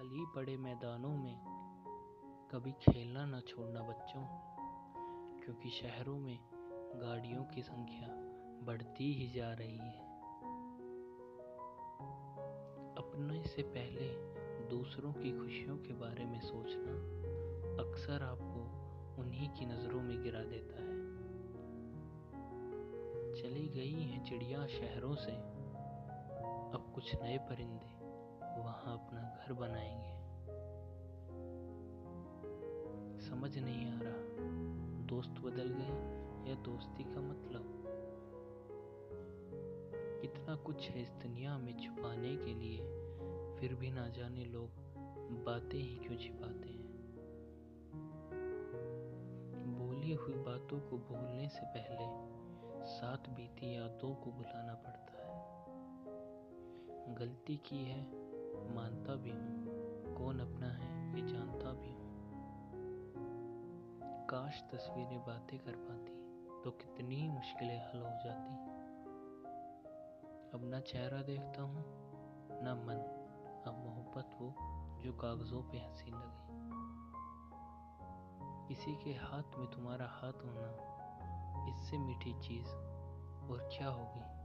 खाली पड़े मैदानों में कभी खेलना न छोड़ना बच्चों, क्योंकि शहरों में गाड़ियों की संख्या बढ़ती ही जा रही है। अपने से पहले दूसरों की खुशियों के बारे में सोचना अक्सर आपको उन्हीं की नज़रों में गिरा देता है। चली गई हैं चिड़िया शहरों से, अब कुछ नए परिंदे। वहाँ अपना घर बनाएँगे। समझ नहीं आ रहा। दोस्त बदल गए या दोस्ती का मतलब? कितना कुछ है इस दुनिया में छुपाने के लिए। फिर भी ना जाने लोग बातें ही क्यों छिपाते हैं? बोली हुई बातों को भूलने से पहले साथ बीती यादों को बुलाना पड़ता है। गलती की है मानता भी हूँ। कौन अपना है, ये जानता भी हूँ। काश तस्वीरें बातें कर पाती तो कितनी मुश्किलें हल हो जाती। अब ना चेहरा देखता हूँ, ना मन, अब मोहब्बत वो जो कागज़ों पे हँसी लगी। किसी के हाथ में तुम्हारा हाथ होना, इससे मीठी चीज़ और क्या होगी?